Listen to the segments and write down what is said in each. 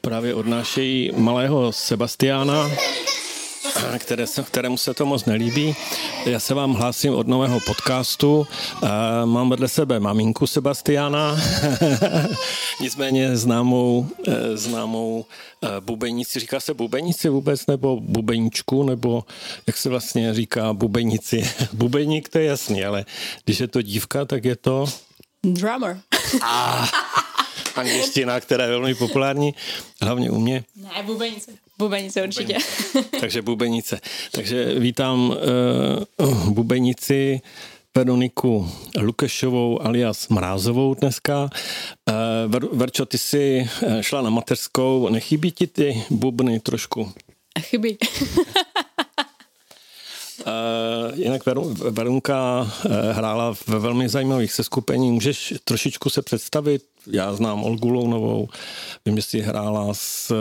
právě odnášejí malého Sebastiána, které se, kterému se to moc nelíbí. Já se vám hlásím od nového podcastu. Mám vedle sebe maminku Sebastiana, nicméně známou, eh, známou eh, bubenici. Říká se bubenici vůbec, nebo bubeničku, nebo jak se vlastně říká bubenici. Bubeník to je jasný, ale když je to dívka, tak je to... Drummer. Ah, angličtina, která je velmi populární, hlavně u mě. Ne, bubenice. Bubenice určitě. Bubenice. Takže bubenice. Takže vítám uh, bubenici Veroniku Lukešovou alias Mrázovou dneska. Uh, Ver, Verčo, ty jsi eh, šla na mateřskou. Nechybí ti ty bubny trošku? Chybí. Uh, jinak Verunka uh, hrála ve velmi zajímavých seskupení. Můžeš trošičku se představit? Já znám Olgu Lounovou, vím, že jsi hrála s,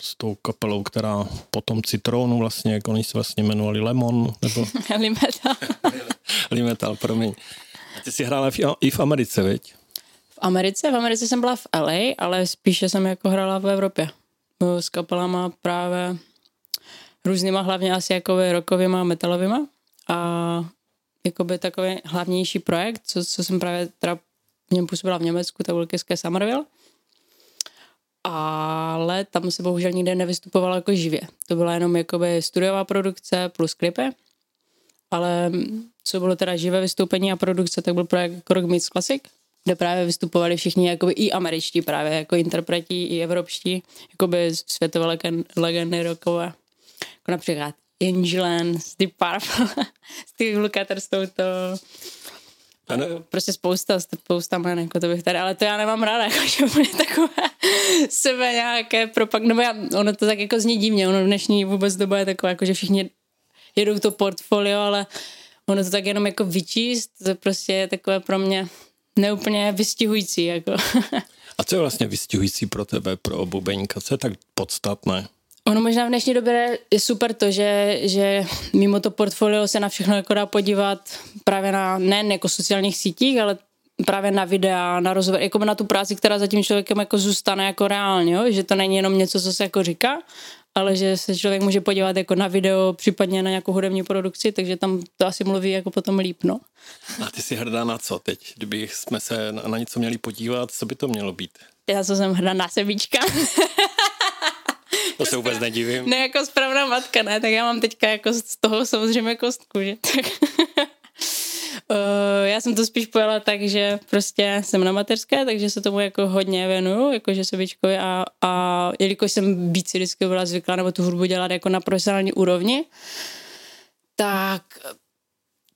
s tou kapelou, která potom Citronu vlastně, jak oni se vlastně jmenovali Lemon, nebo... Limetal. Limetal, promiň. A ty jsi hrála v, i v Americe, viď? V Americe? V Americe jsem byla v LA, ale spíše jsem jako hrála v Evropě. S kapelama právě různýma, hlavně asi jako rokovýma, metalovýma a jakoby takový hlavnější projekt, co, co jsem právě teda v něm působila v Německu, to byl Keské Summerville. Ale tam se bohužel nikde nevystupovalo jako živě. To byla jenom jakoby studiová produkce plus klipy. Ale co bylo teda živé vystoupení a produkce, tak byl projekt Rock Meets Classic, kde právě vystupovali všichni jakoby i američtí právě, jako interpreti, i evropští, jakoby světové legendy rockové jako například Angelan z Deep Purple, z těch Lukather s touto ano. Prostě spousta, spousta men, jako to bych tady, ale to já nemám ráda, jako že bude takové sebe nějaké propak, nebo já, ono to tak jako zní divně, ono v dnešní vůbec doba je takové, jako že všichni jedou to portfolio, ale ono to tak jenom jako vyčíst, to prostě je takové pro mě neúplně vystihující, jako. A co je vlastně vystihující pro tebe, pro bubeníka, co je tak podstatné? Ono možná v dnešní době je super to, že, že mimo to portfolio se na všechno jako dá podívat právě na, ne jako sociálních sítích, ale právě na videa, na rozhovor, jako na tu práci, která za tím člověkem jako zůstane jako reálně, jo? že to není jenom něco, co se jako říká, ale že se člověk může podívat jako na video, případně na nějakou hudební produkci, takže tam to asi mluví jako potom líp, no. A ty jsi hrdá na co teď? Kdyby jsme se na, něco měli podívat, co by to mělo být? Já jsem hrdá na sebíčka. To se vůbec nedivím. Ne, jako správná matka, ne, tak já mám teďka jako z toho samozřejmě kostku, že tak. Uh, já jsem to spíš pojela tak, že prostě jsem na mateřské, takže se tomu jako hodně věnuju, jakože sobičkovi a, a jelikož jsem víc vždycky byla zvyklá nebo tu hudbu dělat jako na profesionální úrovni, tak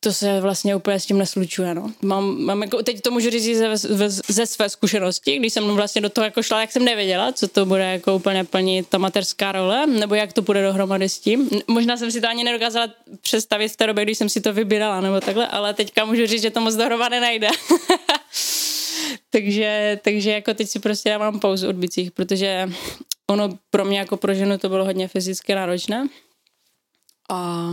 to se vlastně úplně s tím neslučuje, no. Mám, mám jako, teď to můžu říct ze, ze, ze své zkušenosti, když jsem vlastně do toho jako šla, jak jsem nevěděla, co to bude jako úplně plnit ta mateřská role, nebo jak to bude dohromady s tím. Možná jsem si to ani nedokázala představit v té době, když jsem si to vybírala, nebo takhle, ale teďka můžu říct, že to moc dohromady nejde. takže, takže jako teď si prostě dávám pauzu od bicích, protože ono pro mě jako pro ženu to bylo hodně fyzicky náročné. A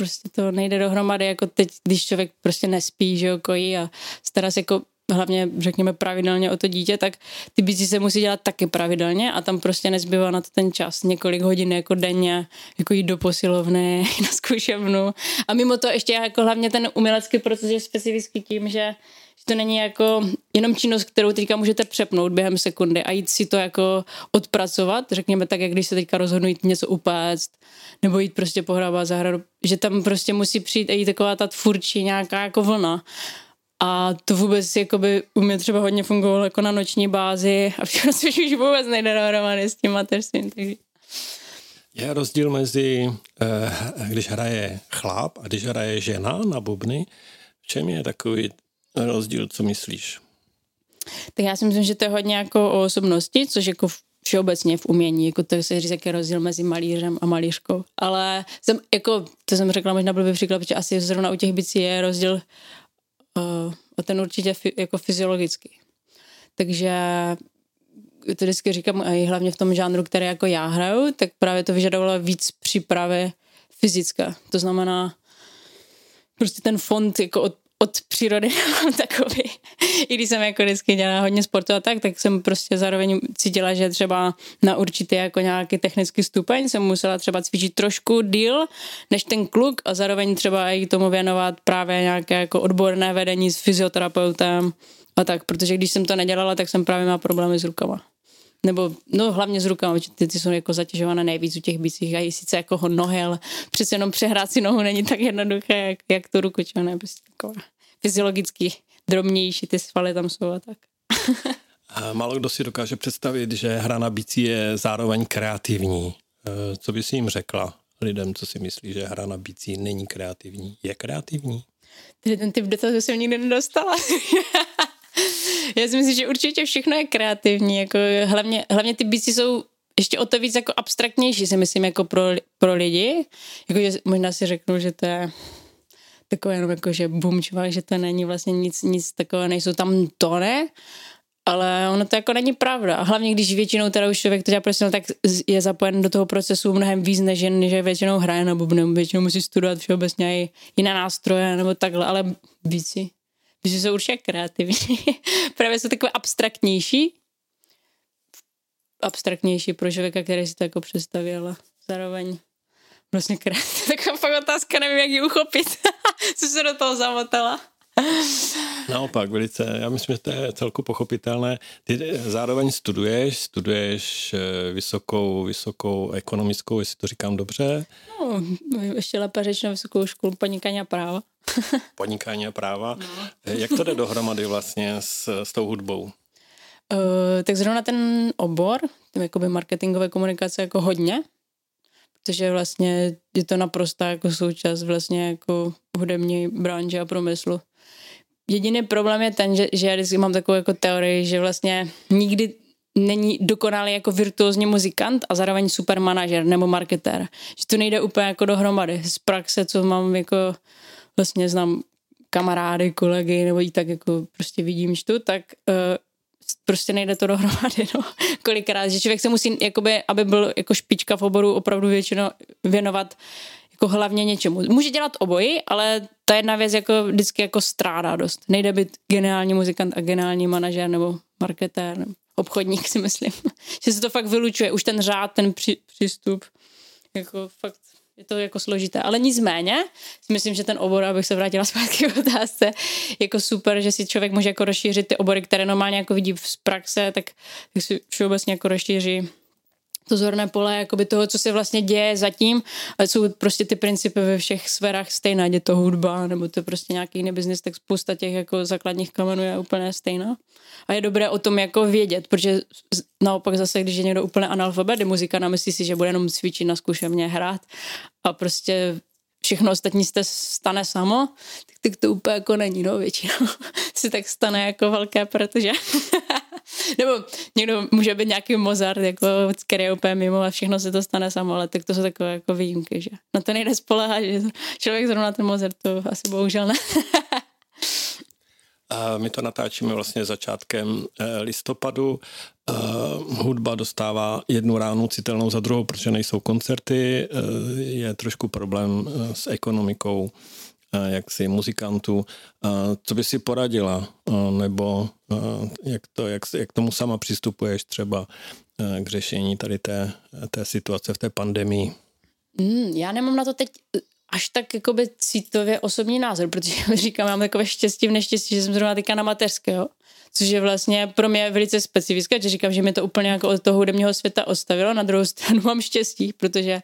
prostě to nejde dohromady, jako teď, když člověk prostě nespí, že jo, kojí a stará se jako hlavně řekněme pravidelně o to dítě, tak ty bicí se musí dělat taky pravidelně a tam prostě nezbývá na to ten čas, několik hodin jako denně, jako jít do posilovny, na zkušebnu. A mimo to ještě jako hlavně ten umělecký proces je specifický tím, že to není jako jenom činnost, kterou teďka můžete přepnout během sekundy a jít si to jako odpracovat, řekněme tak, jak když se teďka rozhodnu jít něco upéct, nebo jít prostě pohrávat zahradu, že tam prostě musí přijít jít taková ta tvůrčí nějaká jako vlna. A to vůbec jakoby u mě třeba hodně fungovalo jako na noční bázi a všechno se už vůbec nejde dohromady s tím mateřstvím. Takže... Je rozdíl mezi, eh, když hraje chlap a když hraje žena na bubny, v čem je takový rozdíl, co myslíš? Tak já si myslím, že to je hodně jako o osobnosti, což jako všeobecně v umění, jako to se říká, jaký rozdíl mezi malířem a malířkou. Ale jsem, jako, to jsem řekla možná blbý příklad, protože asi zrovna u těch bicí je rozdíl uh, a ten určitě jako fyziologický. Takže to vždycky říkám, a i hlavně v tom žánru, který jako já hraju, tak právě to vyžadovalo víc přípravy fyzické. To znamená, prostě ten fond jako od, od přírody mám takový. I když jsem jako vždycky dělala hodně sportu a tak, tak jsem prostě zároveň cítila, že třeba na určitý jako nějaký technický stupeň jsem musela třeba cvičit trošku díl než ten kluk a zároveň třeba i tomu věnovat právě nějaké jako odborné vedení s fyzioterapeutem a tak, protože když jsem to nedělala, tak jsem právě měla problémy s rukama. Nebo, no hlavně s rukama, ty, ty jsou jako zatěžované nejvíc u těch bicích a i sice jako ho nohy, ale přece jenom přehrát si nohu není tak jednoduché, jak, jak tu ruku, čo ne, prostě takové fyziologicky drobnější ty svaly tam jsou a tak. málo kdo si dokáže představit, že hra na bicí je zároveň kreativní. E, co by si jim řekla lidem, co si myslí, že hra na bicí není kreativní? Je kreativní? Tedy ten typ dotazu jsem nikdy nedostala. Já si myslím, že určitě všechno je kreativní, jako hlavně, hlavně ty bicí jsou ještě o to víc jako abstraktnější, si myslím, jako pro, pro lidi. Jako, možná si řeknu, že to je takové jenom jako, že bumčva, že to není vlastně nic, nic takového, nejsou tam tone, ale ono to jako není pravda. A hlavně, když většinou teda už člověk to dělá prostě, tak je zapojen do toho procesu mnohem víc, než, že většinou hraje nebo většinou musí studovat všeobecně i jiné nástroje nebo takhle, ale víci že jsou určitě kreativní. Právě jsou takové abstraktnější. Abstraktnější pro člověka, který si to jako představil. Zároveň vlastně kreativní. Taková fakt otázka, nevím, jak ji uchopit. Co se do toho zamotala. Naopak, velice, já myslím, že to je celku pochopitelné. Ty zároveň studuješ, studuješ eh, vysokou, vysokou ekonomickou, jestli to říkám dobře. No, ještě lépe řečeno vysokou školu podnikání a práva. podnikání a práva. No. Eh, jak to jde dohromady vlastně s, s tou hudbou? Uh, tak zrovna ten obor, jakoby marketingové komunikace jako hodně, protože vlastně je to naprosto jako součást vlastně jako hudební branže a průmyslu. Jediný problém je ten, že, že já vždycky mám takovou jako teorii, že vlastně nikdy není dokonalý jako virtuózní muzikant a zároveň super manažer nebo marketér. Že to nejde úplně jako dohromady. Z praxe, co mám jako vlastně znám kamarády, kolegy, nebo i tak jako prostě vidím čtu, tak uh, prostě nejde to dohromady, no. Kolikrát, že člověk se musí, jakoby, aby byl jako špička v oboru, opravdu většinou věnovat jako hlavně něčemu. Může dělat oboji, ale ta jedna věc jako vždycky jako strádá dost. Nejde být geniální muzikant a geniální manažer nebo marketér, nebo obchodník si myslím. že se to fakt vylučuje. Už ten řád, ten při, přístup, jako fakt je to jako složité. Ale nicméně, si myslím, že ten obor, abych se vrátila zpátky k otázce, jako super, že si člověk může jako rozšířit ty obory, které normálně jako vidí v praxe, tak, tak si všeobecně jako rozšíří to zorné pole jakoby toho, co se vlastně děje zatím, ale jsou prostě ty principy ve všech sférách stejná, je to hudba, nebo to prostě nějaký jiný biznis, tak spousta těch jako základních kamenů je úplně stejná. A je dobré o tom jako vědět, protože naopak zase, když je někdo úplně analfabet, muzika namyslí si, že bude jenom cvičit na zkušebně hrát a prostě všechno ostatní se stane samo, tak, tak to úplně jako není, no většinou si tak stane jako velké, protože nebo někdo může být nějaký Mozart, jako, který je úplně mimo a všechno se to stane samo, ale tak to jsou takové jako výjimky, že na to nejde spolehat, že člověk zrovna ten Mozart, to asi bohužel ne. A my to natáčíme vlastně začátkem eh, listopadu. Uh, hudba dostává jednu ránu citelnou za druhou, protože nejsou koncerty. Uh, je trošku problém s ekonomikou jaksi muzikantů. Co by si poradila, nebo jak, to, jak, jak tomu sama přistupuješ třeba k řešení tady té, té situace v té pandemii? Mm, já nemám na to teď až tak jakoby citově osobní názor, protože říkám, mám takové štěstí v neštěstí, že jsem zrovna teďka na mateřského, což je vlastně pro mě velice specifické, že říkám, že mi to úplně jako od toho hudebního světa odstavilo, na druhou stranu mám štěstí, protože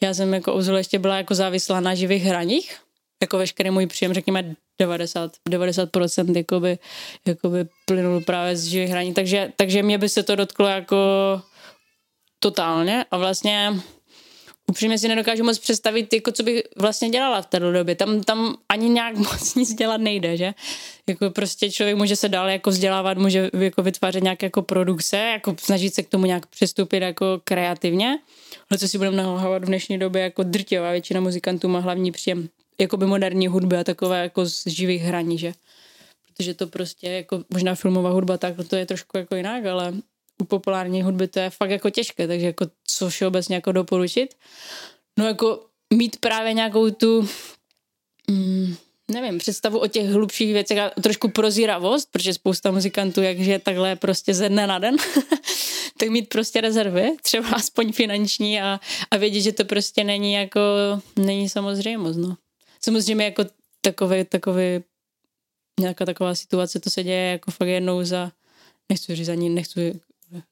já jsem jako obzvláště byla jako závislá na živých hraních, jako veškerý můj příjem, řekněme 90, 90% jakoby, jakoby plynul právě z živých hraní, takže, takže mě by se to dotklo jako totálně a vlastně upřímně si nedokážu moc představit, jako co bych vlastně dělala v té době. Tam, tam ani nějak moc nic dělat nejde, že? Jako prostě člověk může se dál jako vzdělávat, může jako vytvářet nějaké jako produkce, jako snažit se k tomu nějak přistoupit jako kreativně. Ale co si budeme nahlávat v dnešní době, jako drtivá většina muzikantů má hlavní příjem jakoby moderní hudby a takové jako z živých hraní, že? Protože to prostě jako možná filmová hudba, tak to je trošku jako jinak, ale u populární hudby to je fakt jako těžké, takže jako co všeobecně jako doporučit. No jako mít právě nějakou tu mm, nevím, představu o těch hlubších věcech a trošku prozíravost, protože spousta muzikantů, jakže takhle prostě ze dne na den, tak mít prostě rezervy, třeba aspoň finanční a, a vědět, že to prostě není jako, není samozřejmost, no. Samozřejmě jako takový, takový, nějaká taková situace, to se děje jako fakt jednou za, nechci říct ani, nechci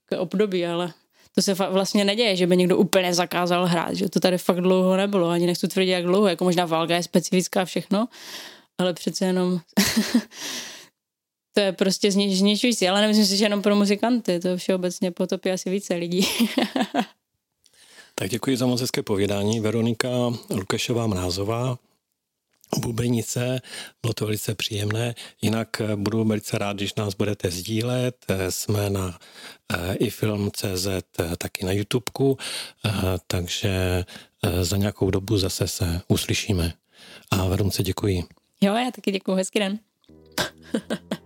k období, ale to se vlastně neděje, že by někdo úplně zakázal hrát, že to tady fakt dlouho nebylo, ani nechci tvrdit, jak dlouho, jako možná válka je specifická všechno, ale přece jenom to je prostě zničující, ale nemyslím si, že jenom pro muzikanty, to všeobecně potopí asi více lidí. tak děkuji za moc hezké povědání. Veronika Lukešová Mrázová, bubenice, bylo to velice příjemné. Jinak eh, budu velice rád, když nás budete sdílet. Eh, jsme na eh, i film.cz taky na YouTubeku, takže za nějakou dobu zase se uslyšíme. A Verunce děkuji. Jo, já taky děkuji, hezký den.